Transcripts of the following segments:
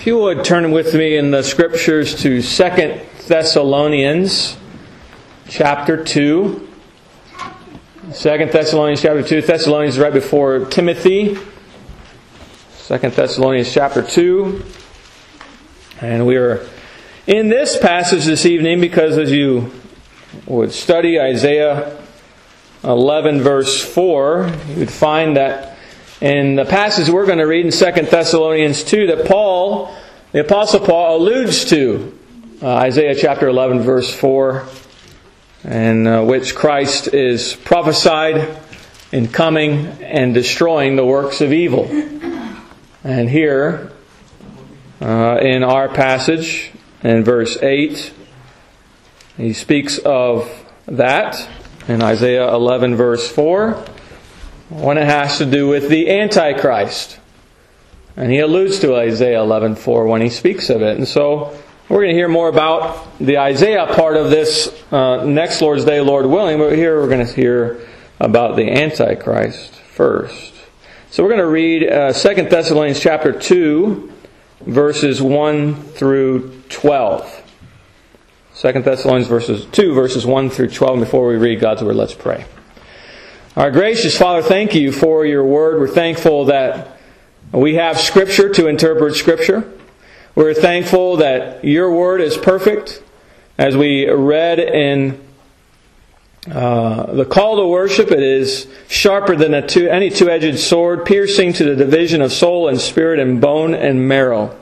If you would turn with me in the scriptures to Second Thessalonians chapter 2. Second Thessalonians chapter 2. Thessalonians is right before Timothy. Second Thessalonians chapter 2. And we are in this passage this evening because as you would study Isaiah 11 verse 4, you would find that in the passage we're going to read in 2 Thessalonians 2 that Paul, the Apostle Paul, alludes to. Uh, Isaiah chapter 11, verse 4, in uh, which Christ is prophesied in coming and destroying the works of evil. And here, uh, in our passage, in verse 8, he speaks of that in Isaiah 11, verse 4 when it has to do with the Antichrist. And he alludes to Isaiah 11:4 when he speaks of it. And so we're going to hear more about the Isaiah part of this uh, next Lord's Day, Lord willing. But here we're going to hear about the Antichrist first. So we're going to read uh, 2 Thessalonians chapter 2, verses 1 through 12. 2 Thessalonians verses 2, verses 1 through 12. And before we read God's Word, let's pray. Our gracious Father, thank you for your word. We're thankful that we have Scripture to interpret Scripture. We're thankful that your word is perfect. As we read in uh, the call to worship, it is sharper than two, any two edged sword, piercing to the division of soul and spirit and bone and marrow.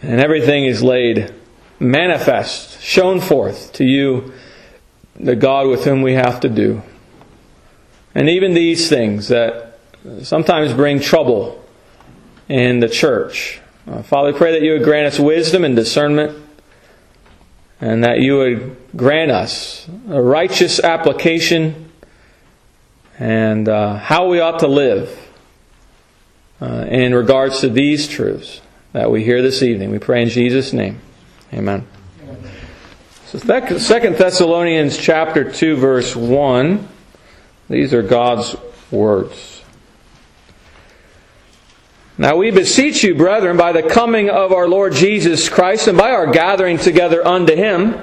And everything is laid manifest, shown forth to you, the God with whom we have to do. And even these things that sometimes bring trouble in the church. Uh, Father, we pray that you would grant us wisdom and discernment, and that you would grant us a righteous application and uh, how we ought to live uh, in regards to these truths that we hear this evening. We pray in Jesus' name. Amen. So, Second Thessalonians chapter 2, verse 1. These are God's words. Now we beseech you, brethren, by the coming of our Lord Jesus Christ and by our gathering together unto him,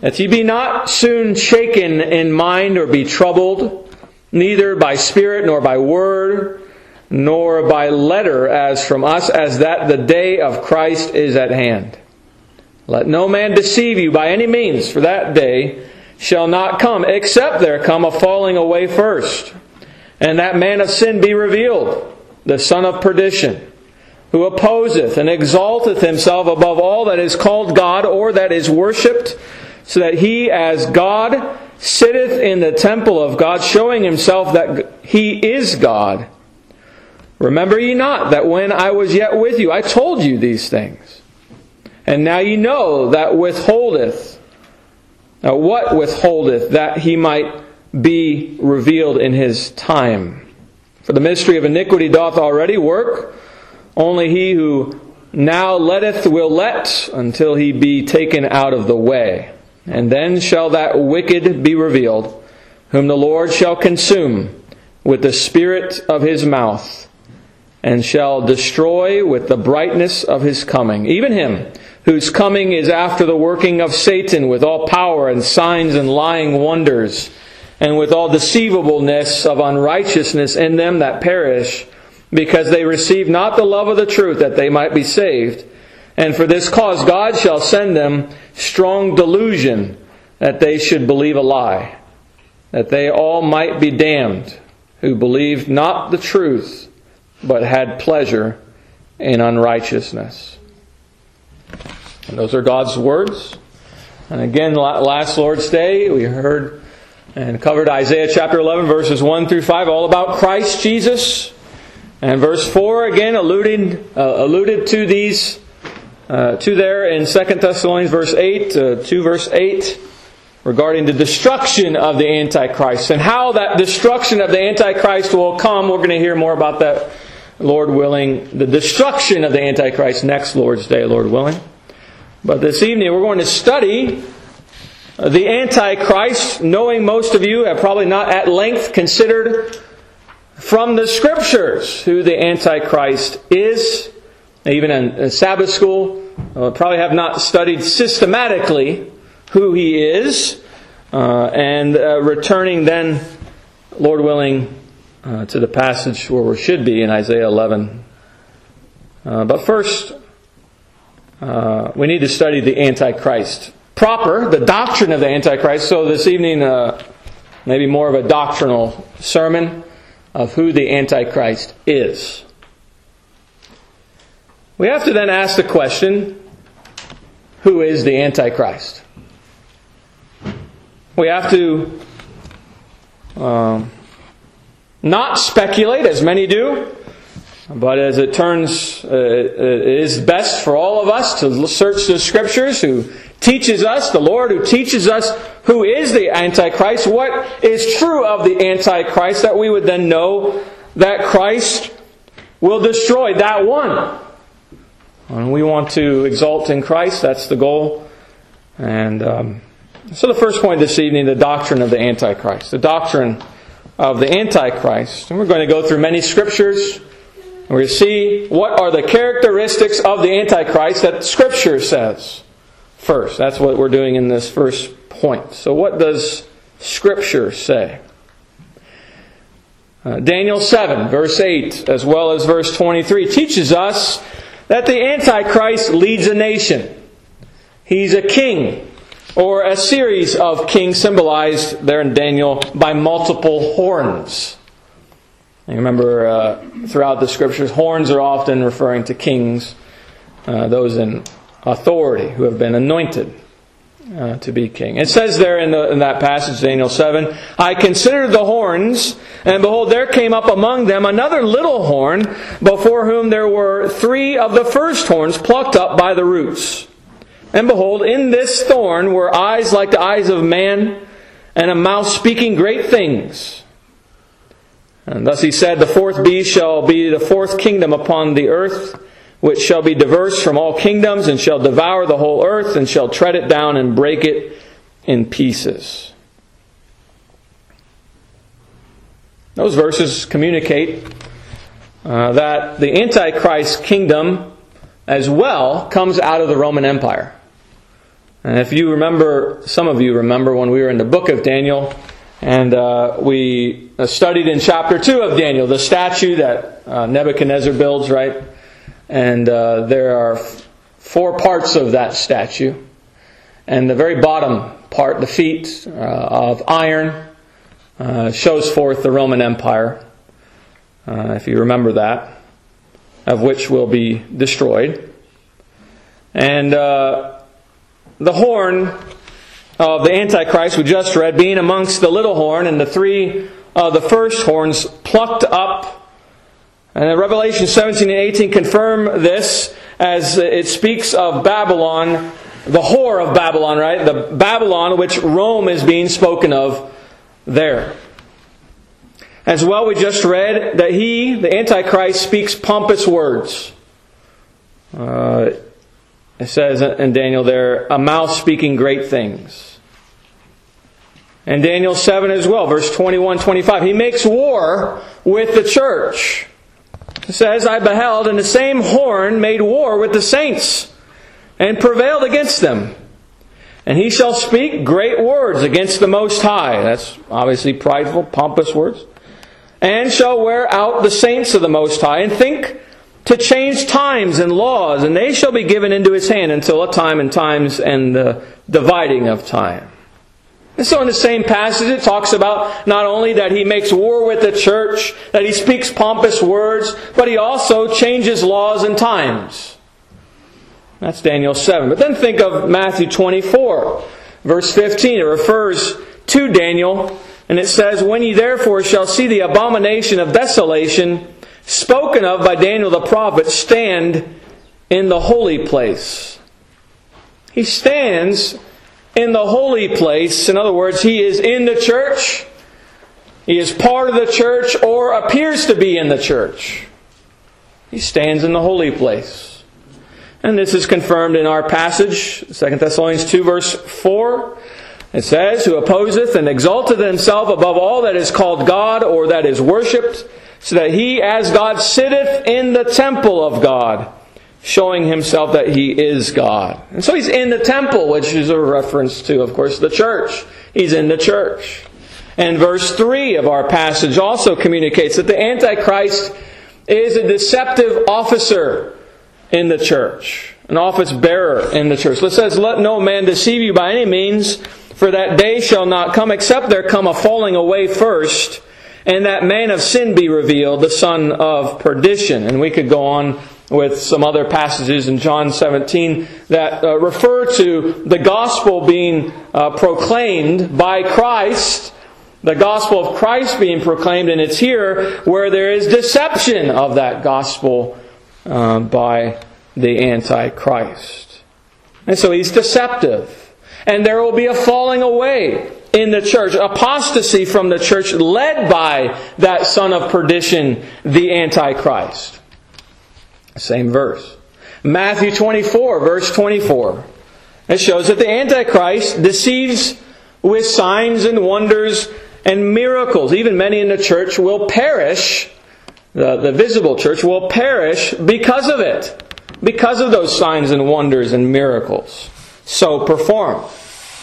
that ye be not soon shaken in mind or be troubled, neither by spirit nor by word, nor by letter as from us, as that the day of Christ is at hand. Let no man deceive you by any means, for that day shall not come, except there come a falling away first, and that man of sin be revealed, the son of perdition, who opposeth and exalteth himself above all that is called God or that is worshipped, so that he as God sitteth in the temple of God, showing himself that he is God. Remember ye not that when I was yet with you, I told you these things. And now ye know that withholdeth now, what withholdeth that he might be revealed in his time? For the mystery of iniquity doth already work. Only he who now letteth will let until he be taken out of the way. And then shall that wicked be revealed, whom the Lord shall consume with the spirit of his mouth, and shall destroy with the brightness of his coming. Even him whose coming is after the working of Satan with all power and signs and lying wonders, and with all deceivableness of unrighteousness in them that perish, because they receive not the love of the truth that they might be saved. And for this cause God shall send them strong delusion that they should believe a lie, that they all might be damned, who believed not the truth, but had pleasure in unrighteousness. And those are God's words. And again, last Lord's Day, we heard and covered Isaiah chapter 11, verses 1 through 5, all about Christ Jesus. And verse 4 again alluding, uh, alluded to these, uh, to there in 2 Thessalonians verse 8, uh, 2 verse 8, regarding the destruction of the Antichrist and how that destruction of the Antichrist will come. We're going to hear more about that, Lord willing, the destruction of the Antichrist next Lord's Day, Lord willing. But this evening we're going to study the Antichrist, knowing most of you have probably not at length considered from the Scriptures who the Antichrist is even in Sabbath school, uh, probably have not studied systematically who he is, uh, and uh, returning then, Lord willing, uh, to the passage where we should be in Isaiah 11. Uh, but first, uh, we need to study the Antichrist proper, the doctrine of the Antichrist. So this evening, maybe more of a doctrinal sermon of who the Antichrist is. We have to then ask the question who is the Antichrist? We have to um, not speculate, as many do, but as it turns, uh, it is best for all of us to search the Scriptures, who teaches us, the Lord who teaches us who is the Antichrist, what is true of the Antichrist, that we would then know that Christ will destroy that one. And we want to exalt in Christ, that's the goal. And um, so the first point this evening, the doctrine of the Antichrist. The doctrine of the Antichrist. And we're going to go through many scriptures. And we're going to see what are the characteristics of the Antichrist that Scripture says first. That's what we're doing in this first point. So, what does Scripture say? Uh, Daniel 7, verse 8, as well as verse 23, teaches us that the Antichrist leads a nation. He's a king, or a series of kings symbolized there in Daniel by multiple horns. You remember uh, throughout the scriptures, horns are often referring to kings, uh, those in authority who have been anointed uh, to be king. It says there in, the, in, that passage, Daniel 7, I considered the horns, and behold, there came up among them another little horn, before whom there were three of the first horns plucked up by the roots. And behold, in this thorn were eyes like the eyes of man, and a mouth speaking great things. And thus he said, The fourth beast shall be the fourth kingdom upon the earth which shall be diverse from all kingdoms, and shall devour the whole earth, and shall tread it down and break it in pieces. Those verses communicate uh, that the Antichrist kingdom as well comes out of the Roman Empire. And if you remember, some of you remember when we were in the book of Daniel, and uh, we studied in chapter 2 of Daniel the statue that uh, Nebuchadnezzar builds, right? And uh, there are four parts of that statue. And the very bottom part, the feet uh, of iron, uh, shows forth the Roman Empire, uh, if you remember that, of which will be destroyed. And uh, the horn of the Antichrist we just read, being amongst the little horn, and the three of the first horns plucked up and Revelation 17 and 18 confirm this as it speaks of Babylon, the whore of Babylon, right? The Babylon which Rome is being spoken of there. As well, we just read that he, the Antichrist, speaks pompous words. Uh, it says in Daniel there, a mouth speaking great things. And Daniel 7 as well, verse 21 25. He makes war with the church says, I beheld, and the same horn made war with the saints, and prevailed against them. And he shall speak great words against the Most High. That's obviously prideful, pompous words. And shall wear out the saints of the Most High, and think to change times and laws, and they shall be given into his hand until a time and times and the dividing of time. And so in the same passage, it talks about not only that he makes war with the church, that he speaks pompous words, but he also changes laws and times. That's Daniel 7. But then think of Matthew 24, verse 15. It refers to Daniel, and it says, When ye therefore shall see the abomination of desolation spoken of by Daniel the prophet stand in the holy place. He stands in the holy place. In other words, he is in the church, he is part of the church, or appears to be in the church. He stands in the holy place. And this is confirmed in our passage, 2 Thessalonians 2, verse 4. It says, Who opposeth and exalteth himself above all that is called God or that is worshipped, so that he, as God, sitteth in the temple of God. showing himself that he is God. And so he's in the temple, which is a reference to, of course, the church. He's in the church. And verse 3 of our passage also communicates that the Antichrist is a deceptive officer in the church, an office bearer in the church. It says, Let no man deceive you by any means, for that day shall not come except there come a falling away first, and that man of sin be revealed, the son of perdition. And we could go on with some other passages in John 17 that uh, refer to the gospel being uh, proclaimed by Christ, the gospel of Christ being proclaimed, and it's here where there is deception of that gospel uh, by the Antichrist. And so he's deceptive. And there will be a falling away in the church, apostasy from the church led by that son of perdition, the Antichrist. Same verse. Matthew 24, verse 24. It shows that the Antichrist deceives with signs and wonders and miracles. Even many in the church will perish, the, the visible church will perish because of it, because of those signs and wonders and miracles. So performed.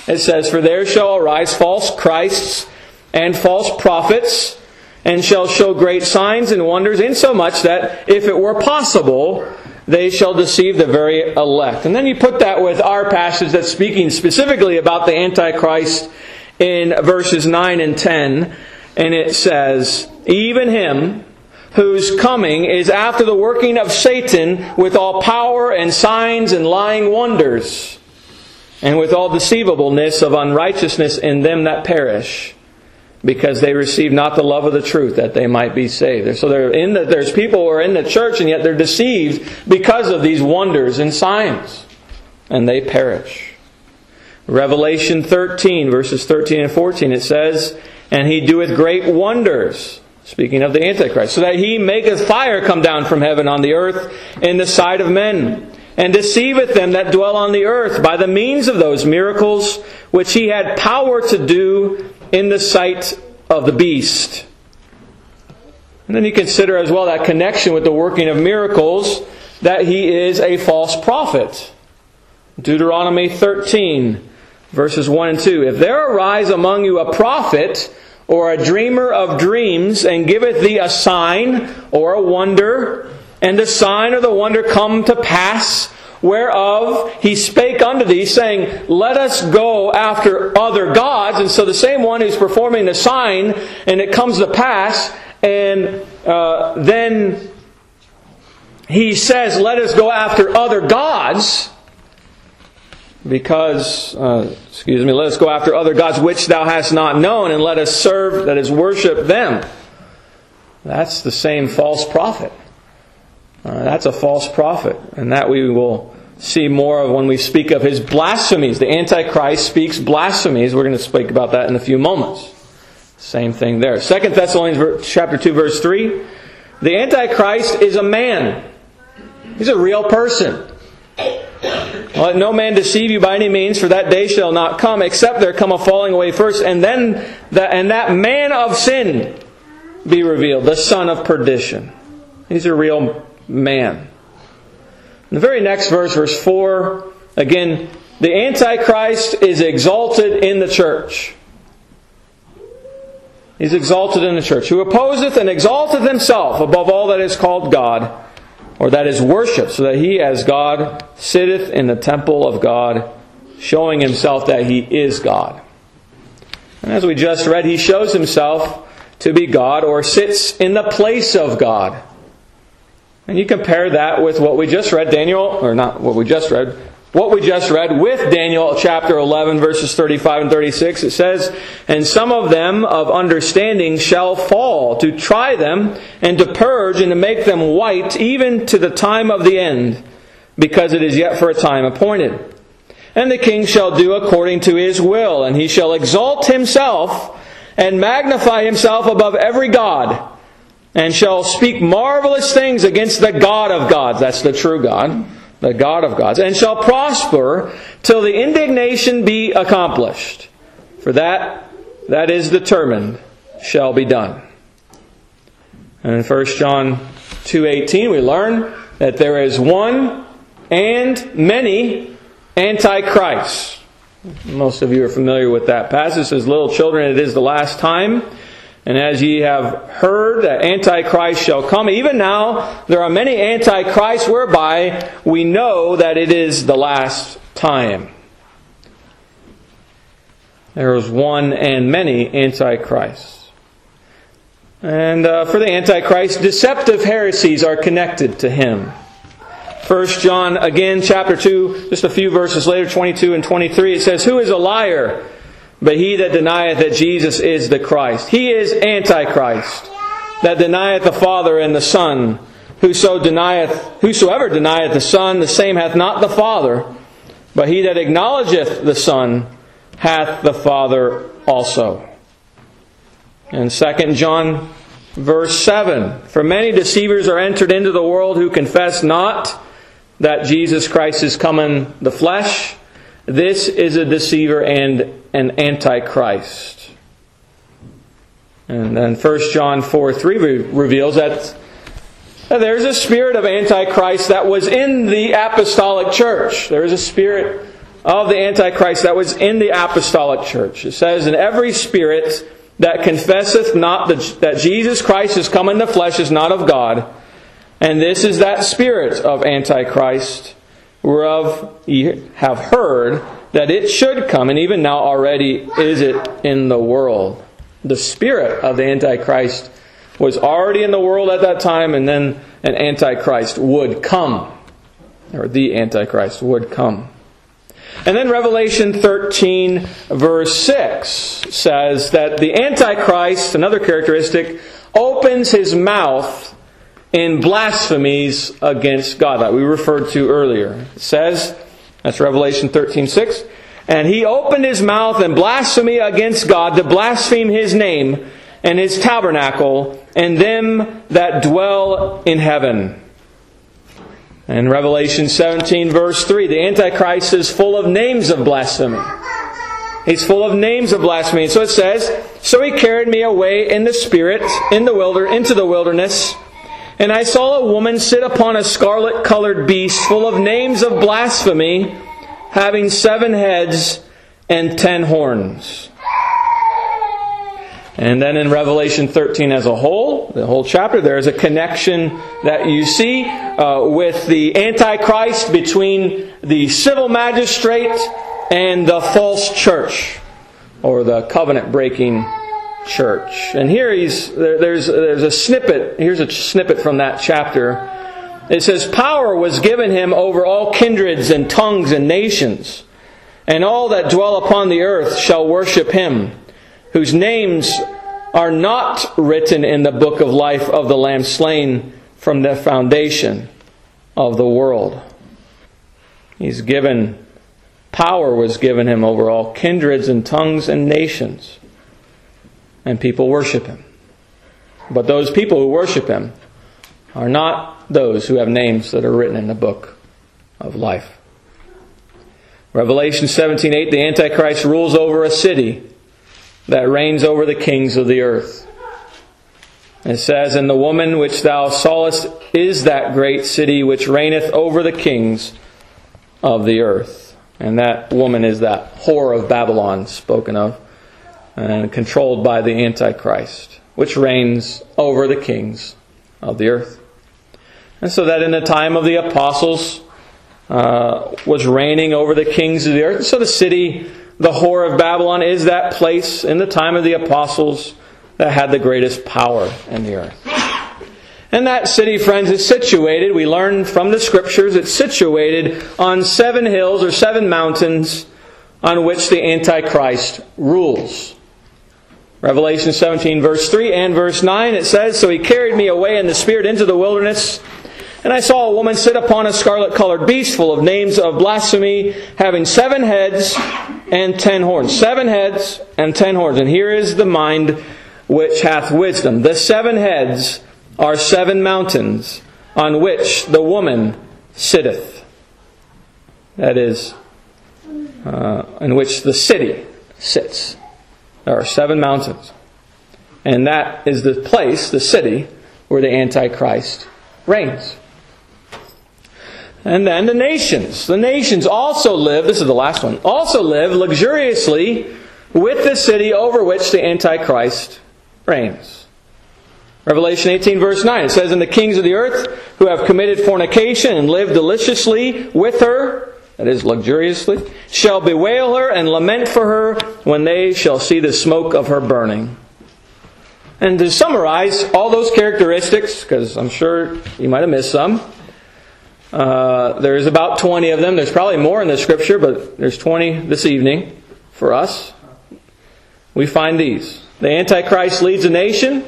It says, For there shall arise false Christs and false prophets and shall show great signs and wonders, insomuch that if it were possible, they shall deceive the very elect. And then you put that with our passage that's speaking specifically about the Antichrist in verses 9 and 10, and it says, Even him whose coming is after the working of Satan with all power and signs and lying wonders, and with all deceivableness of unrighteousness in them that perish because they receive not the love of the truth that they might be saved. So the, there's people who are in the church and yet they're deceived because of these wonders and signs. And they perish. Revelation 13, verses 13 and 14, it says, And he doeth great wonders, speaking of the Antichrist, so that he maketh fire come down from heaven on the earth in the sight of men, and deceiveth them that dwell on the earth by the means of those miracles which he had power to do in the sight of the beast. And then you consider as well that connection with the working of miracles that he is a false prophet. Deuteronomy 13, verses 1 and 2. If there arise among you a prophet or a dreamer of dreams, and giveth thee a sign or a wonder, and the sign or the wonder come to pass, whereof he spake unto thee, saying, Let us go after other gods. And so the same one who's performing the sign, and it comes to pass, and uh, then he says, Let us go after other gods. Because, uh, excuse me, let us go after other gods which thou hast not known, and let us serve, that is, worship them. That's the same false prophet. Uh, that's a false prophet, and that we will see more of when we speak of his blasphemies. The Antichrist speaks blasphemies. We're going to speak about that in a few moments. Same thing there. Second Thessalonians chapter 2 verse 3. The Antichrist is a man. He's a real person. Let no man deceive you by any means, for that day shall not come, except there come a falling away first, and then the, and that man of sin be revealed, the son of perdition. He's a real man. In the very next verse, verse 4, again, the Antichrist is exalted in the church. He's exalted in the church, who opposeth and exalteth himself above all that is called God, or that is worshipped, so that he, as God, sitteth in the temple of God, showing himself that he is God. And as we just read, he shows himself to be God, or sits in the place of God. And you compare that with what we just read, Daniel, or not what we just read, what we just read with Daniel chapter 11, verses 35 and 36. It says, And some of them of understanding shall fall to try them and to purge and to make them white even to the time of the end, because it is yet for a time appointed. And the king shall do according to his will, and he shall exalt himself and magnify himself above every God and shall speak marvelous things against the God of gods. That's the true God, the God of gods, and shall prosper till the indignation be accomplished. For that, that is determined, shall be done. And in 1 John 2.18 we learn that there is one and many antichrists. Most of you are familiar with that passage. Says, Little children, it is the last time. And as ye have heard that Antichrist shall come, even now there are many Antichrists whereby we know that it is the last time. There is one and many Antichrists. And uh, for the Antichrist, deceptive heresies are connected to him. 1 John, again, chapter 2, just a few verses later, 22 and 23, it says, Who is a liar? But he that denieth that Jesus is the Christ. He is Antichrist, that denieth the Father and the Son. Whoso denieth, whosoever denieth the Son, the same hath not the Father. But he that acknowledgeth the Son hath the Father also. And 2 John verse 7 For many deceivers are entered into the world who confess not that Jesus Christ is come in the flesh. This is a deceiver and an antichrist. And then 1 John 4 3 reveals that there's a spirit of antichrist that was in the apostolic church. There is a spirit of the Antichrist that was in the apostolic church. It says, And every spirit that confesseth not that Jesus Christ is come in the flesh is not of God. And this is that spirit of Antichrist, whereof ye have heard that it should come, and even now already is it in the world. The spirit of the Antichrist was already in the world at that time, and then an Antichrist would come, or the Antichrist would come. And then Revelation 13, verse 6 says that the Antichrist, another characteristic, opens his mouth in blasphemies against God, that we referred to earlier. It says, that's Revelation 13, 6. And he opened his mouth in blasphemy against God to blaspheme his name and his tabernacle and them that dwell in heaven. In Revelation 17, verse 3, the Antichrist is full of names of blasphemy. He's full of names of blasphemy. So it says, So he carried me away in the Spirit, in the wilder, into the wilderness, and I saw a woman sit upon a scarlet colored beast full of names of blasphemy, having seven heads and ten horns. And then in Revelation 13 as a whole, the whole chapter, there is a connection that you see uh, with the Antichrist between the civil magistrate and the false church, or the covenant breaking church. And here he's, there, there's, there's a snippet, here's a snippet from that chapter. It says, Power was given him over all kindreds and tongues and nations, and all that dwell upon the earth shall worship him whose names are not written in the book of life of the Lamb slain from the foundation of the world. He's given, power was given him over all kindreds and tongues and nations. And people worship him. But those people who worship him are not those who have names that are written in the book of life. Revelation 17:8 the antichrist rules over a city that reigns over the kings of the earth. It says, And the woman which thou sawest is that great city which reigneth over the kings of the earth. And that woman is that whore of Babylon spoken of and controlled by the Antichrist, which reigns over the kings of the earth. And so that in the time of the apostles uh, was reigning over the kings of the earth. So the city the whore of Babylon is that place in the time of the apostles that had the greatest power in the earth. And that city, friends, is situated, we learn from the scriptures, it's situated on seven hills or seven mountains on which the Antichrist rules. Revelation 17, verse 3 and verse 9, it says, So he carried me away in the Spirit into the wilderness and I saw a woman sit upon a scarlet colored beast full of names of blasphemy, having seven heads and ten horns. Seven heads and ten horns. And here is the mind which hath wisdom. The seven heads are seven mountains on which the woman sitteth. That is, uh, in which the city sits. There are seven mountains. And that is the place, the city, where the Antichrist reigns. And then the nations. The nations also live, this is the last one, also live luxuriously with the city over which the Antichrist reigns. Revelation 18, verse 9, it says, And the kings of the earth who have committed fornication and lived deliciously with her, that is, luxuriously, shall bewail her and lament for her when they shall see the smoke of her burning. And to summarize all those characteristics, because I'm sure you might have missed some, uh, there's about 20 of them. There's probably more in the scripture, but there's 20 this evening for us. We find these. The Antichrist leads a nation.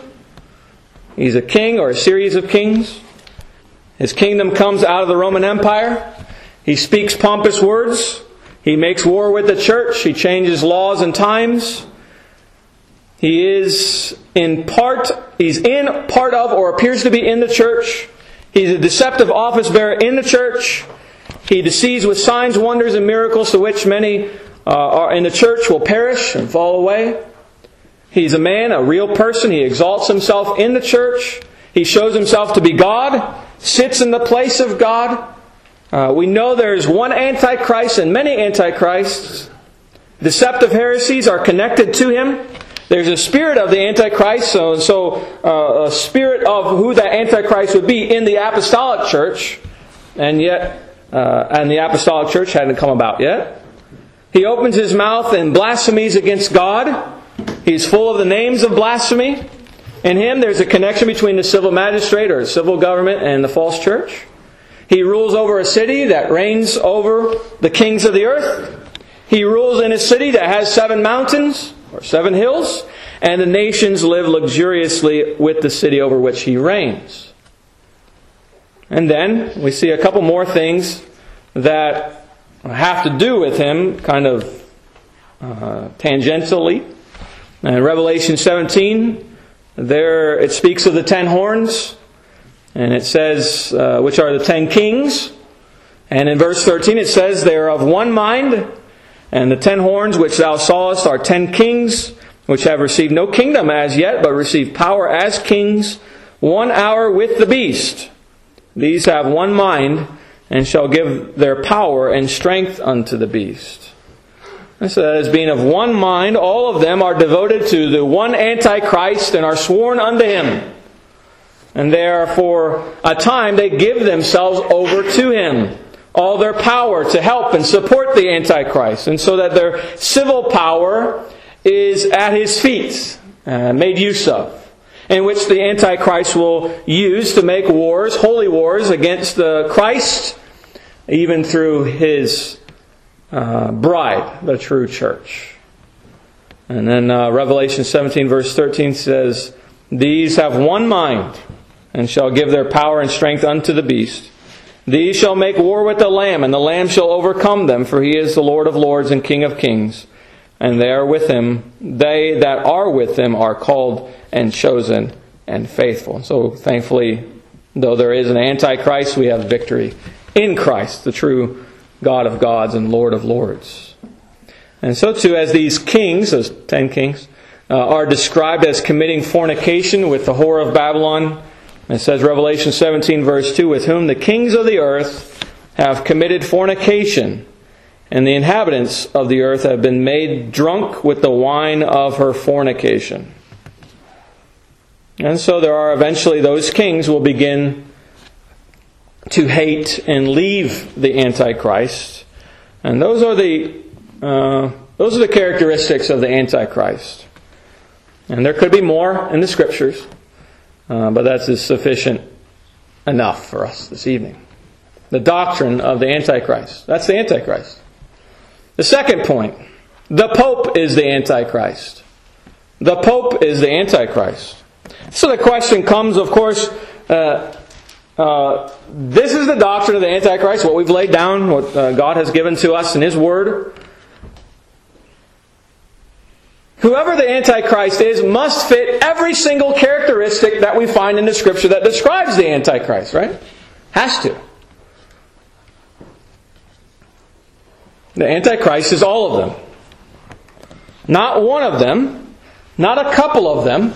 He's a king or a series of kings. His kingdom comes out of the Roman Empire. He speaks pompous words. He makes war with the church. He changes laws and times. He is in part, he's in part of or appears to be in the church. He's a deceptive office bearer in the church. He deceives with signs, wonders, and miracles to which many uh, are in the church will perish and fall away. He's a man, a real person. He exalts himself in the church. He shows himself to be God, sits in the place of God. Uh, we know there's one Antichrist and many Antichrists. Deceptive heresies are connected to him. There's a spirit of the Antichrist, so, so uh, a spirit of who that Antichrist would be in the apostolic church, and yet, uh, and the apostolic church hadn't come about yet. He opens his mouth in blasphemies against God. He's full of the names of blasphemy. In him, there's a connection between the civil magistrate or civil government and the false church. He rules over a city that reigns over the kings of the earth. He rules in a city that has seven mountains or seven hills, and the nations live luxuriously with the city over which he reigns. And then we see a couple more things that have to do with him, kind of uh, tangentially. In Revelation 17, there it speaks of the ten horns, and it says, uh, which are the ten kings. And in verse 13, it says, they are of one mind, and the ten horns which thou sawest are ten kings, which have received no kingdom as yet, but receive power as kings, one hour with the beast. These have one mind, and shall give their power and strength unto the beast. And so as being of one mind, all of them are devoted to the one Antichrist and are sworn unto him. And therefore, a time they give themselves over to him. All their power to help and support the Antichrist. And so that their civil power is at his feet, uh, made use of. In which the Antichrist will use to make wars, holy wars, against the Christ, even through his uh, bride, the true church. And then uh, Revelation 17, verse 13 says, These have one mind, and shall give their power and strength unto the beast. These shall make war with the Lamb, and the Lamb shall overcome them, for he is the Lord of lords and King of kings. And they are with him. They that are with him are called and chosen and faithful. So thankfully, though there is an antichrist, we have victory in Christ, the true God of gods and Lord of lords. And so too, as these kings, those ten kings, uh, are described as committing fornication with the whore of Babylon, it says Revelation 17 verse 2, with whom the kings of the earth have committed fornication, and the inhabitants of the earth have been made drunk with the wine of her fornication. And so there are eventually those kings will begin to hate and leave the Antichrist. And those are the, uh, those are the characteristics of the Antichrist. And there could be more in the Scriptures, uh, but that's sufficient enough for us this evening. The doctrine of the Antichrist. That's the Antichrist. The second point the Pope is the Antichrist. The Pope is the Antichrist. So the question comes, of course, uh, uh, this is the doctrine of the Antichrist, what we've laid down, what uh, God has given to us in His Word. Whoever the Antichrist is must fit every single characteristic that we find in the Scripture that describes the Antichrist, right? Has to. The Antichrist is all of them. Not one of them, not a couple of them,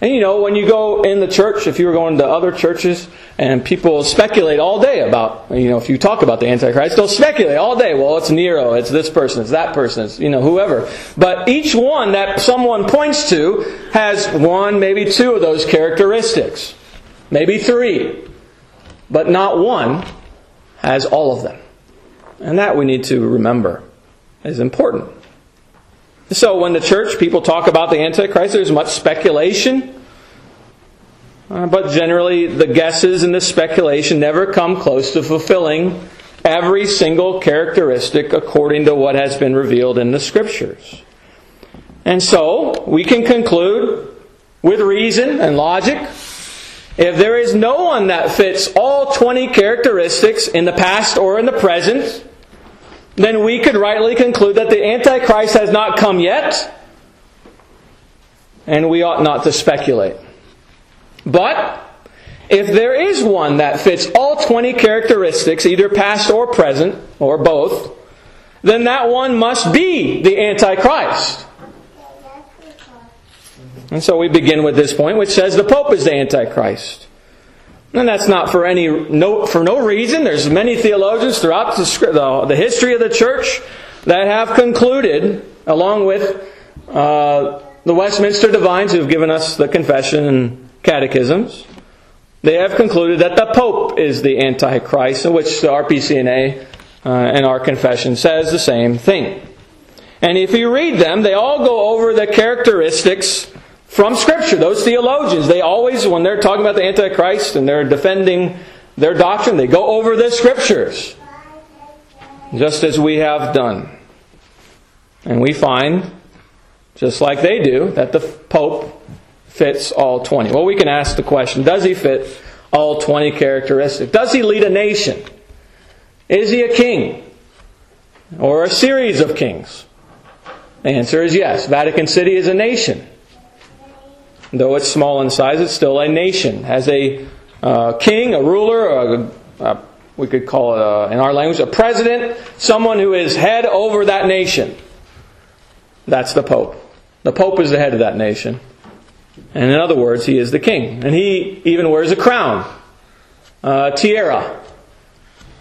And you know, when you go in the church, if you were going to other churches, and people speculate all day about, you know, if you talk about the Antichrist, they'll speculate all day. Well, it's Nero, it's this person, it's that person, it's, you know, whoever. But each one that someone points to has one, maybe two of those characteristics. Maybe three. But not one has all of them. And that we need to remember is important. So when the church people talk about the Antichrist, there's much speculation. Uh, but generally, the guesses and the speculation never come close to fulfilling every single characteristic according to what has been revealed in the Scriptures. And so, we can conclude with reason and logic if there is no one that fits all 20 characteristics in the past or in the present, then we could rightly conclude that the Antichrist has not come yet, and we ought not to speculate. But, if there is one that fits all 20 characteristics, either past or present, or both, then that one must be the Antichrist. And so we begin with this point, which says the Pope is the Antichrist. And that's not for any no for no reason. There's many theologians throughout the, the, the history of the church that have concluded, along with uh, the Westminster divines who have given us the confession and catechisms, they have concluded that the Pope is the Antichrist, which the RPCNA uh, and our confession says the same thing. And if you read them, they all go over the characteristics from Scripture. Those theologians, they always, when they're talking about the Antichrist and they're defending their doctrine, they go over the Scriptures. Just as we have done. And we find, just like they do, that the Pope fits all 20. Well, we can ask the question Does he fit all 20 characteristics? Does he lead a nation? Is he a king? Or a series of kings? The answer is yes. Vatican City is a nation. Though it's small in size, it's still a nation. Has a uh, king, a ruler, a, a, we could call it, a, in our language, a president, someone who is head over that nation. That's the Pope. The Pope is the head of that nation. And in other words, he is the king. And he even wears a crown, a tiara,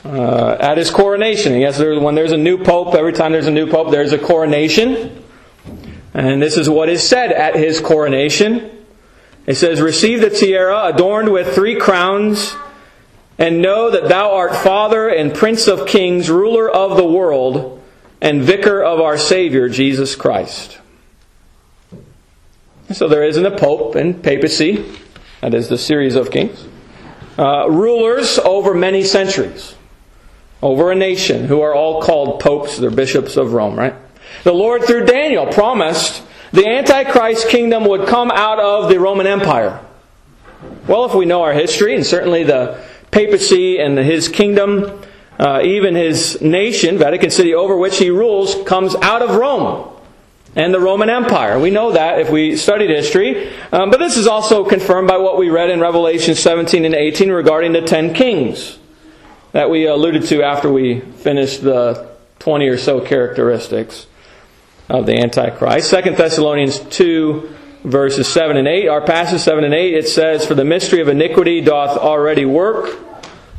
uh, at his coronation. Yes, when there's a new pope, every time there's a new pope, there's a coronation. And this is what is said at his coronation. It says, Receive the tiara adorned with three crowns, and know that thou art Father and Prince of Kings, ruler of the world, and vicar of our Savior, Jesus Christ. So there isn't a pope and papacy, that is the series of kings, uh, rulers over many centuries, over a nation who are all called popes, they're bishops of Rome, right? The Lord, through Daniel, promised the Antichrist kingdom would come out of the Roman Empire. Well, if we know our history, and certainly the papacy and his kingdom, uh, even his nation, Vatican City, over which he rules, comes out of Rome and the Roman Empire. We know that if we studied history. Um, but this is also confirmed by what we read in Revelation 17 and 18 regarding the ten kings that we alluded to after we finished the 20 or so characteristics of the Antichrist. 2 Thessalonians 2, verses 7 and 8. Our passage 7 and 8, it says, For the mystery of iniquity doth already work.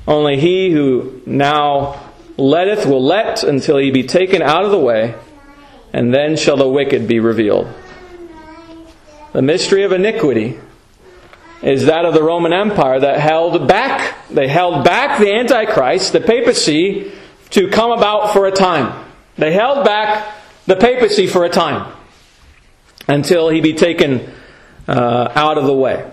Only he who now letteth will let until he be taken out of the way, and then shall the wicked be revealed. The mystery of iniquity is that of the Roman Empire that held back, they held back the Antichrist, the papacy, to come about for a time. They held back the papacy for a time until he be taken uh, out of the way.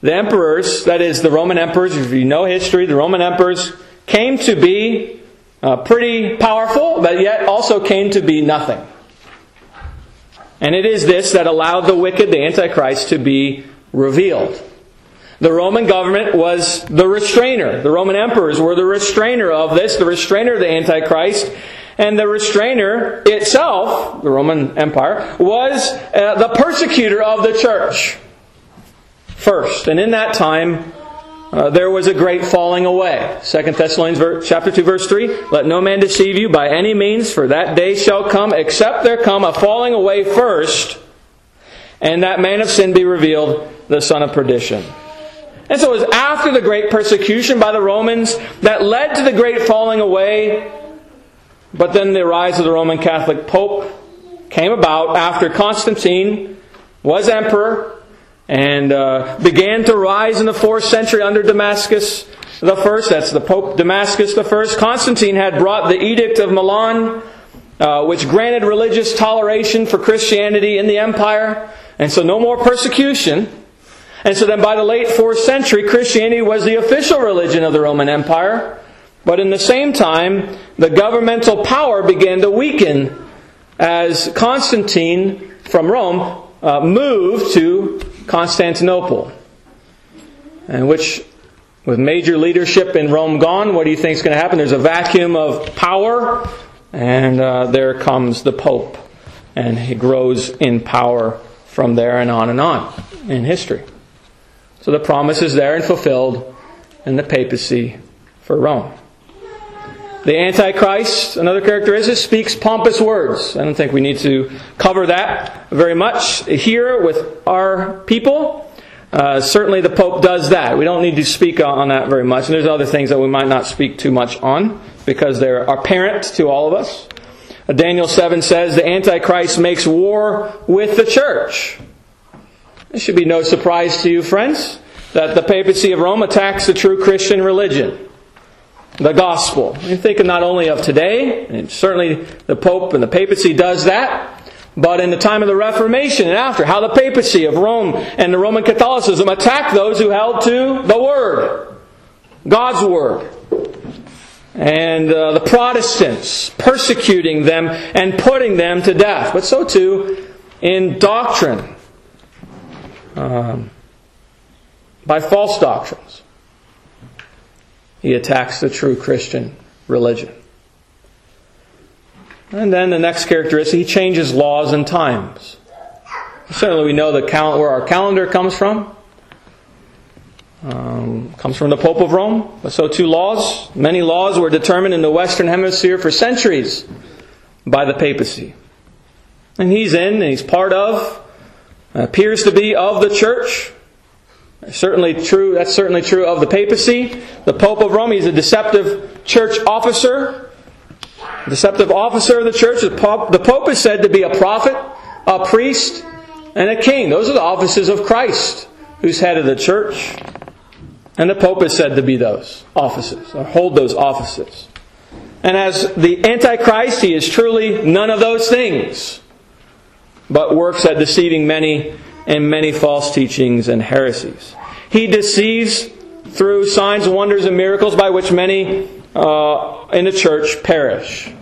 The emperors, that is, the Roman emperors, if you know history, the Roman emperors came to be uh, pretty powerful, but yet also came to be nothing. And it is this that allowed the wicked, the Antichrist, to be revealed. The Roman government was the restrainer. The Roman emperors were the restrainer of this, the restrainer of the Antichrist. And the restrainer itself, the Roman Empire, was uh, the persecutor of the church first. And in that time, uh, there was a great falling away. 2 Thessalonians chapter 2 verse 3, let no man deceive you by any means, for that day shall come, except there come a falling away first, and that man of sin be revealed, the son of perdition. And so it was after the great persecution by the Romans that led to the great falling away, but then the rise of the Roman Catholic Pope came about after Constantine was emperor and uh, began to rise in the fourth century under Damasus the first. That's the Pope Damasus the first. Constantine had brought the Edict of Milan, uh, which granted religious toleration for Christianity in the empire, and so no more persecution. And so then by the late 4th century, Christianity was the official religion of the Roman Empire. But in the same time, the governmental power began to weaken as Constantine from Rome uh, moved to Constantinople. And which, with major leadership in Rome gone, what do you think is going to happen? There's a vacuum of power, and uh, there comes the Pope. And he grows in power from there and on and on in history. So the promise is there and fulfilled in the papacy for Rome. The Antichrist, another characteristic, speaks pompous words. I don't think we need to cover that very much here with our people. Uh, certainly the Pope does that. We don't need to speak on that very much. And there's other things that we might not speak too much on because they're apparent to all of us. Uh, Daniel 7 says the Antichrist makes war with the church. It should be no surprise to you, friends, that the papacy of Rome attacks the true Christian religion, the gospel. You think not only of today, and certainly the Pope and the papacy does that, but in the time of the Reformation and after, how the papacy of Rome and the Roman Catholicism attacked those who held to the Word, God's Word. And uh, the Protestants persecuting them and putting them to death. But so too in doctrine um, by false doctrines. He attacks the true Christian religion. And then the next characteristic, he changes laws and times. Certainly, we know the cal- where our calendar comes from. Um, comes from the Pope of Rome, but so too laws. Many laws were determined in the Western Hemisphere for centuries by the papacy. And he's in, and he's part of, appears to be of the church. Certainly true. That's certainly true of the papacy. The Pope of Rome. He's a deceptive church officer. Deceptive officer of the church. The Pope, the Pope is said to be a prophet, a priest, and a king. Those are the offices of Christ, who's head of the church. And the Pope is said to be those offices, or hold those offices. And as the Antichrist, he is truly none of those things but works at deceiving many and many false teachings and heresies. He deceives through signs, wonders, and miracles by which many uh, in the church perish.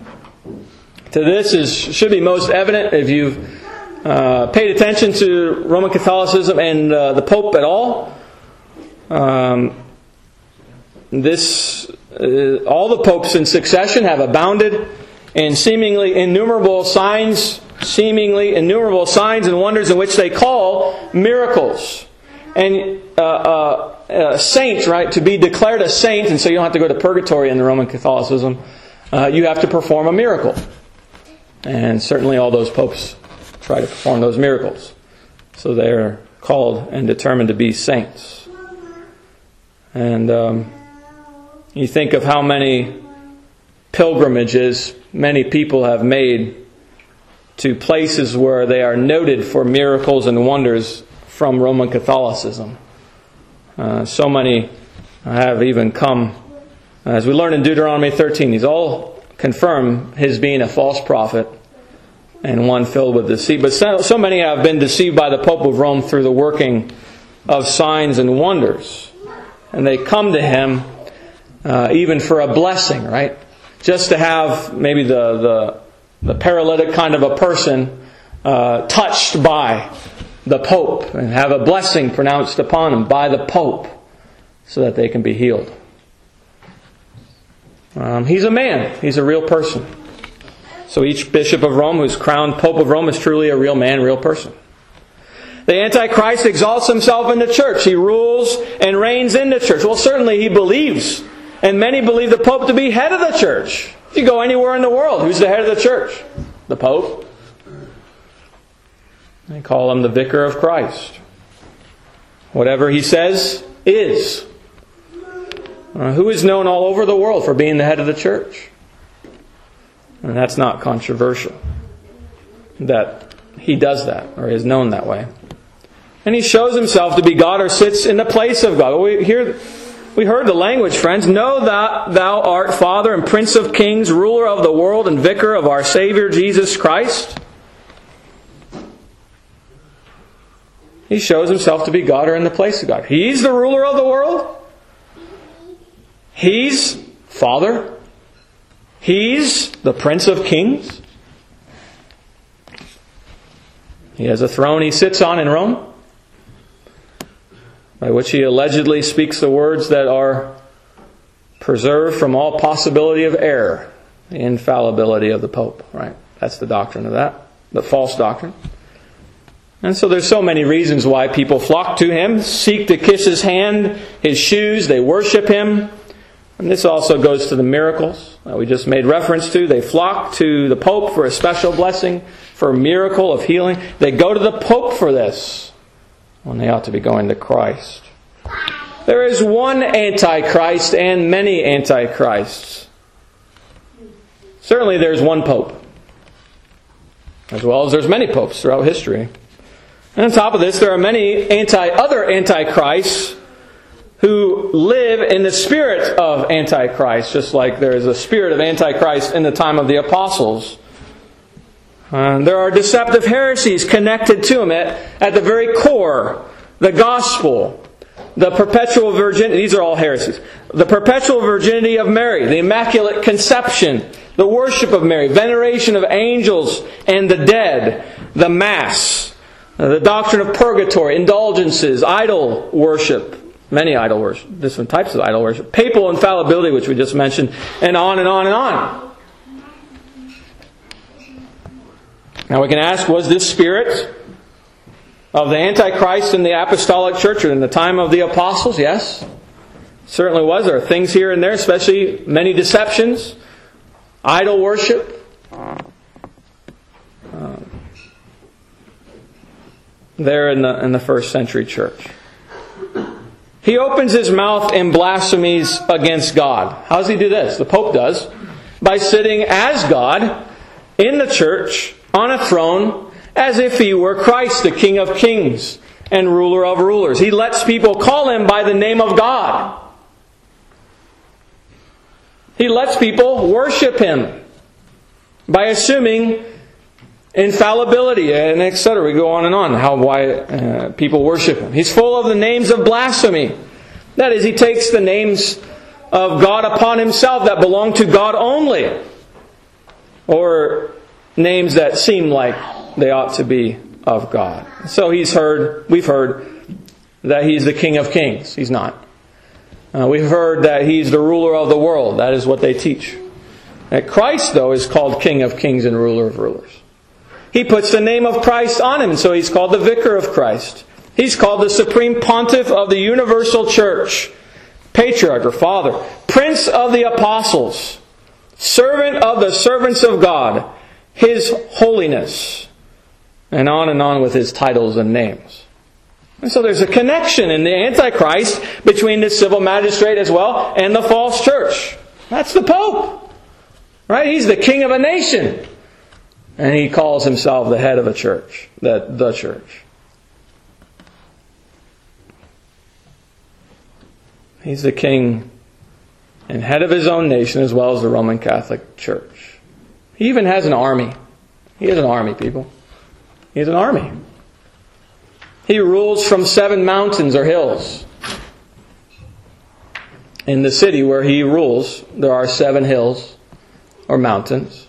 To this is should be most evident if you've uh, paid attention to Roman Catholicism and uh, the Pope at all. Um, this uh, all the popes in succession have abounded in seemingly innumerable signs seemingly innumerable signs and wonders in which they call miracles. And uh, uh, a saint, right, to be declared a saint, and so you don't have to go to purgatory in the Roman Catholicism, uh, you have to perform a miracle. And certainly all those popes try to perform those miracles. So they're called and determined to be saints. And um, you think of how many pilgrimages many people have made to places where they are noted for miracles and wonders from Roman Catholicism. Uh, so many have even come, as we learn in Deuteronomy 13, these all confirm his being a false prophet and one filled with deceit. But so, so many have been deceived by the Pope of Rome through the working of signs and wonders. And they come to him uh, even for a blessing, right? Just to have maybe the, the the paralytic kind of a person uh, touched by the Pope and have a blessing pronounced upon them by the Pope so that they can be healed. Um, he's a man, he's a real person. So each bishop of Rome who's crowned Pope of Rome is truly a real man, real person. The Antichrist exalts himself in the church. He rules and reigns in the church. Well, certainly he believes, and many believe the Pope to be head of the church. You go anywhere in the world, who's the head of the church? The Pope. They call him the vicar of Christ. Whatever he says is. Uh, who is known all over the world for being the head of the church? And that's not controversial that he does that or is known that way. And he shows himself to be God or sits in the place of God. We hear we heard the language, friends. Know that thou art Father and Prince of Kings, ruler of the world and vicar of our Savior Jesus Christ. He shows himself to be God or in the place of God. He's the ruler of the world. He's Father. He's the Prince of Kings. He has a throne he sits on in Rome, by which he allegedly speaks the words that are preserved from all possibility of error, the infallibility of the Pope, right? That's the doctrine of that, the false doctrine. And so there's so many reasons why people flock to him, seek to kiss his hand, his shoes, they worship him. And this also goes to the miracles that we just made reference to. They flock to the Pope for a special blessing, for a miracle of healing. They go to the Pope for this when they ought to be going to Christ. There is one Antichrist and many Antichrists. Certainly there's one Pope, as well as there's many popes throughout history. And on top of this, there are many anti other antichrists who live in the spirit of antichrist, just like there is a spirit of antichrist in the time of the apostles. Uh, there are deceptive heresies connected to him at, at the very core. The gospel, the perpetual virginity, these are all heresies. The perpetual virginity of Mary, the immaculate conception, the worship of Mary, veneration of angels and the dead, the Mass, the doctrine of purgatory, indulgences, idol worship, many idol worship, different types of idol worship, papal infallibility, which we just mentioned, and on and on and on. Now we can ask, was this spirit of the Antichrist in the apostolic church or in the time of the apostles? Yes. Certainly was. There are things here and there, especially many deceptions, idol worship. Uh, there in the, in the first century church. He opens his mouth in blasphemies against God. How does he do this? The Pope does. By sitting as God in the church on a throne as if he were Christ, the King of kings and ruler of rulers. He lets people call him by the name of God. He lets people worship him by assuming infallibility, and etc. We go on and on how why uh, people worship him. He's full of the names of blasphemy. That is, he takes the names of God upon himself that belong to God only, or names that seem like they ought to be of God. So he's heard, we've heard that he's the King of Kings. He's not. Uh, we've heard that he's the ruler of the world. That is what they teach. That Christ, though, is called King of Kings and ruler of rulers. He puts the name of Christ on him, so he's called the Vicar of Christ. He's called the Supreme Pontiff of the Universal Church, Patriarch or Father, Prince of the Apostles, Servant of the servants of God, His holiness, and on and on with his titles and names. And so there's a connection in the Antichrist between the civil magistrate as well and the false church. That's the Pope. Right? He's the king of a nation. And he calls himself the head of a church, the, the church. He's the king and head of his own nation as well as the Roman Catholic Church. He even has an army. He has an army, people. He has an army. He rules from seven mountains or hills. In the city where he rules, there are seven hills or mountains.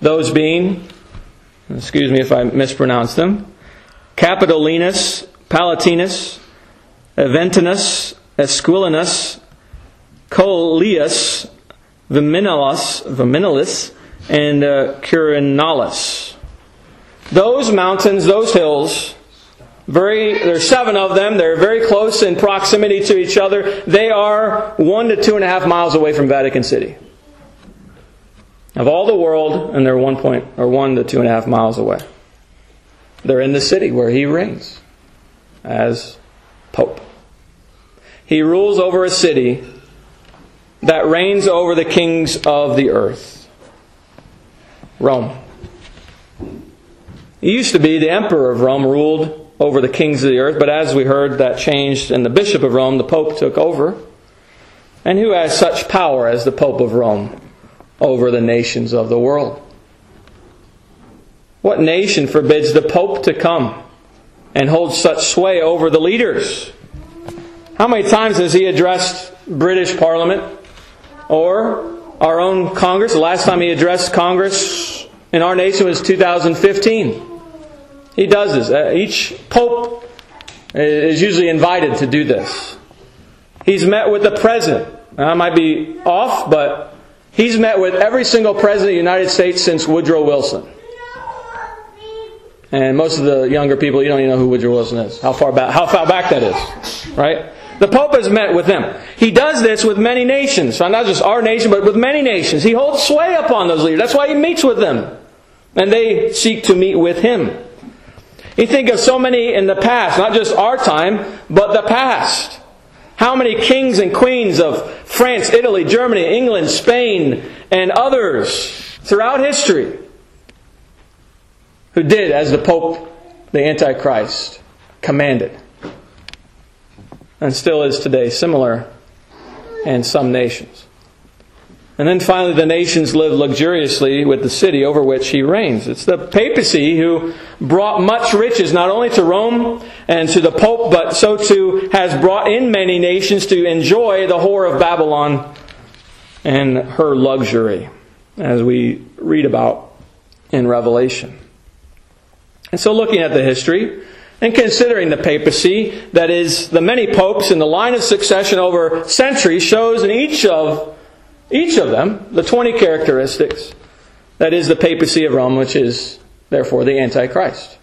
Those being, excuse me if I mispronounce them, Capitolinus, Palatinus, Aventinus, Esquilinus, Coelius, Viminalis, Viminalis, and uh, Quirinalis. Those mountains, those hills, very, there's seven of them. They're very close in proximity to each other. They are one to two and a half miles away from Vatican City of all the world, and they're one point or one to two and a half miles away. They're in the city where he reigns as Pope. He rules over a city that reigns over the kings of the earth Rome. It used to be the emperor of Rome ruled over the kings of the earth, but as we heard, that changed, and the bishop of Rome, the pope, took over. And who has such power as the pope of Rome over the nations of the world? What nation forbids the pope to come and hold such sway over the leaders? How many times has he addressed British Parliament or our own Congress? The last time he addressed Congress in our nation was 2015. He does this. Uh, each pope is usually invited to do this. He's met with the president. I might be off, but he's met with every single president of the United States since Woodrow Wilson. And most of the younger people, you don't even know who Woodrow Wilson is. How far back, how far back that is, right? The Pope has met with them. He does this with many nations. Not just our nation, but with many nations. He holds sway upon those leaders. That's why he meets with them. And they seek to meet with him. You think of so many in the past, not just our time, but the past. How many kings and queens of France, Italy, Germany, England, Spain, and others throughout history who did as the Pope, the Antichrist, commanded. And still is today similar in some nations. And then finally, the nations live luxuriously with the city over which he reigns. It's the papacy who brought much riches not only to Rome and to the Pope, but so too has brought in many nations to enjoy the whore of Babylon and her luxury, as we read about in Revelation. And so, looking at the history and considering the papacy, that is, the many popes in the line of succession over centuries, shows in each of each of them, the 20 characteristics, that is the papacy of Rome, which is therefore the Antichrist.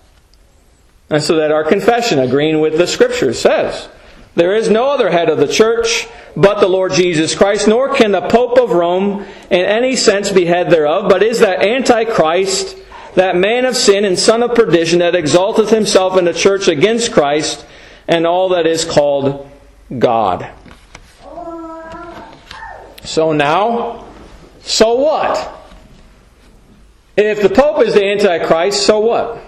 And so that our confession, agreeing with the Scriptures, says, There is no other head of the church but the Lord Jesus Christ, nor can the Pope of Rome in any sense be head thereof, but is that Antichrist, that man of sin and son of perdition, that exalteth himself in the church against Christ and all that is called God. So now, so what? If the Pope is the Antichrist, so what?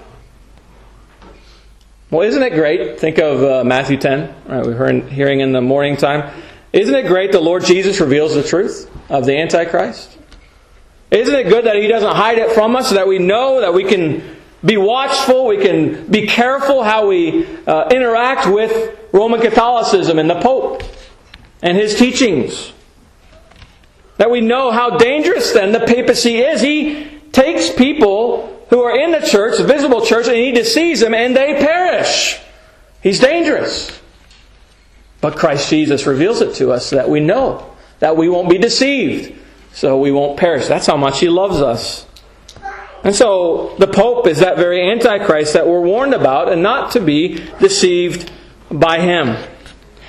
Well, isn't it great? Think of uh, Matthew 10, right, we heard hearing in the morning time. Isn't it great the Lord Jesus reveals the truth of the Antichrist? Isn't it good that He doesn't hide it from us so that we know that we can be watchful, we can be careful how we uh, interact with Roman Catholicism and the Pope and his teachings? That we know how dangerous then the papacy is. He takes people who are in the church, the visible church, and he deceives them and they perish. He's dangerous. But Christ Jesus reveals it to us so that we know that we won't be deceived, so we won't perish. That's how much he loves us. And so the Pope is that very Antichrist that we're warned about and not to be deceived by him.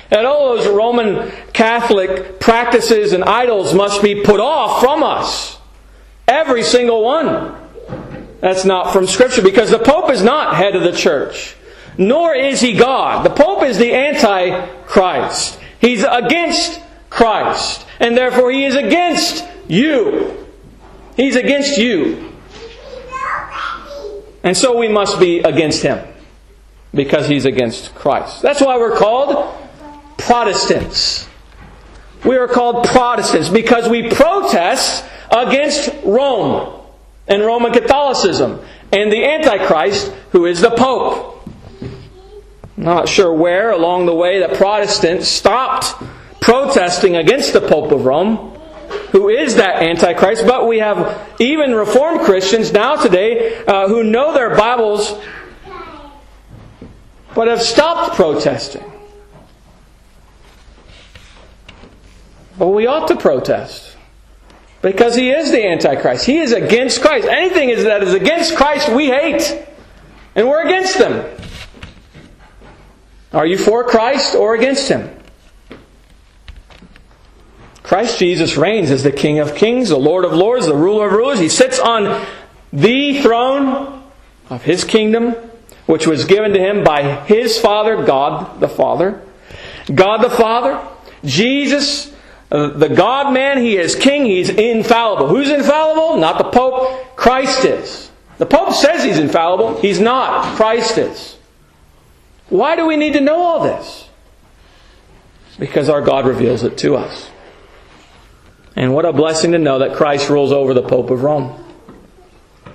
And all those Roman Catholic practices and idols must be put off from us. Every single one. That's not from Scripture because the Pope is not head of the church, nor is he God. The Pope is the Antichrist. He's against Christ, and therefore he is against you. He's against you. And so we must be against him because he's against Christ. That's why we're called Protestants. We are called Protestants because we protest against Rome and Roman Catholicism and the Antichrist, who is the Pope. Not sure where along the way that Protestants stopped protesting against the Pope of Rome, who is that Antichrist, but we have even Reformed Christians now today uh, who know their Bibles but have stopped protesting. Well, we ought to protest. Because he is the Antichrist. He is against Christ. Anything that is against Christ, we hate. And we're against them. Are you for Christ or against him? Christ Jesus reigns as the King of kings, the Lord of lords, the ruler of rulers. He sits on the throne of his kingdom, which was given to him by his Father, God the Father. God the Father, Jesus, uh, the God man, he is king, he's infallible. Who's infallible? Not the Pope, Christ is. The Pope says he's infallible, he's not. Christ is. Why do we need to know all this? Because our God reveals it to us. And what a blessing to know that Christ rules over the Pope of Rome.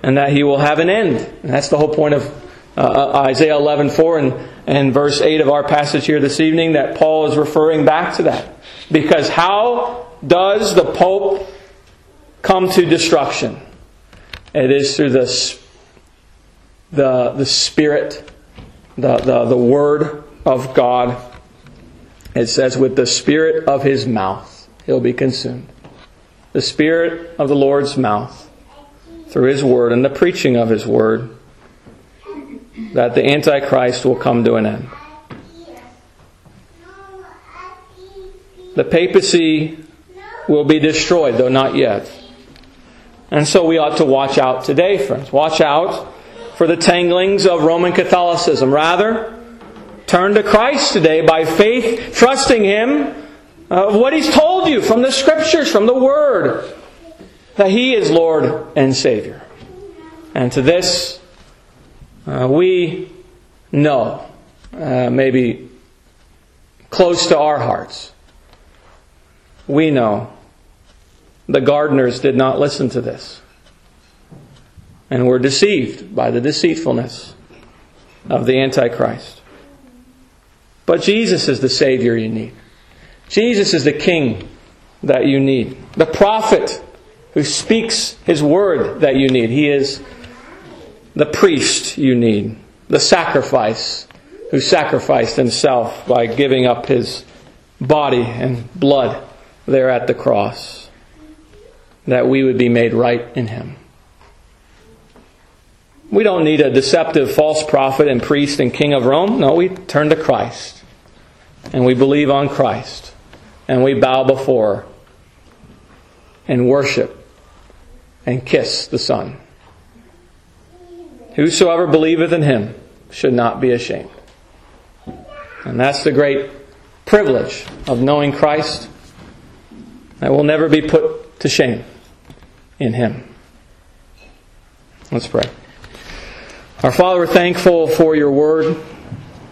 And that he will have an end. And that's the whole point of uh, uh Isaiah 11 4 and, and verse 8 of our passage here this evening, that Paul is referring back to that. Because how does the Pope come to destruction? It is through the, the, the Spirit, the, the, the Word of God. It says, with the Spirit of His mouth, He'll be consumed the Spirit of the Lord's mouth through His Word and the preaching of His Word that the Antichrist will come to an end. The papacy will be destroyed, though not yet. And so we ought to watch out today, friends. Watch out for the tanglings of Roman Catholicism. Rather, turn to Christ today by faith, trusting Him of what He's told you from the Scriptures, from the Word, that He is Lord and Savior. And to this, uh, we know, uh, maybe close to our hearts, we know the gardeners did not listen to this and were deceived by the deceitfulness of the Antichrist. But Jesus is the Savior you need. Jesus is the king that you need, the prophet who speaks his word that you need. He is the priest you need, the sacrifice who sacrificed himself by giving up his body and blood there at the cross, that we would be made right in him. We don't need a deceptive false prophet and priest and king of Rome. No, we turn to Christ. And we believe on Christ and we bow before and worship and kiss the Son. Whosoever believeth in him should not be ashamed. And that's the great privilege of knowing Christ that will never be put to shame in him. Let's pray. Our Father, we're thankful for your word.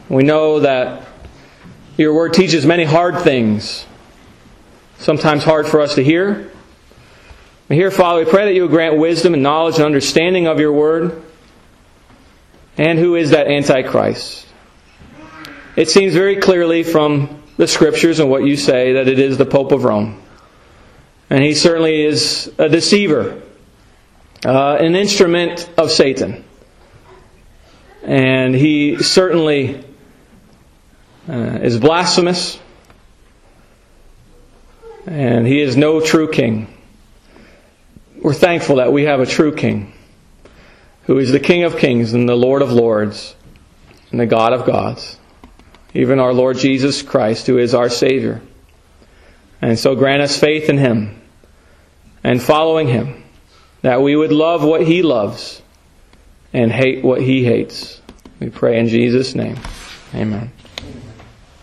We know that your word teaches many hard things sometimes hard for us to hear. But here, Father, we pray that you would grant wisdom and knowledge and understanding of your word. And who is that Antichrist? It seems very clearly from the scriptures and what you say that it is the Pope of Rome. And he certainly is a deceiver, uh, an instrument of Satan. And he certainly uh, is blasphemous and he is no true king. We're thankful that we have a true king who is the King of kings and the Lord of lords and the God of gods, even our Lord Jesus Christ, who is our Savior. And so grant us faith in him and following him, that we would love what he loves and hate what he hates. We pray in Jesus' name. Amen.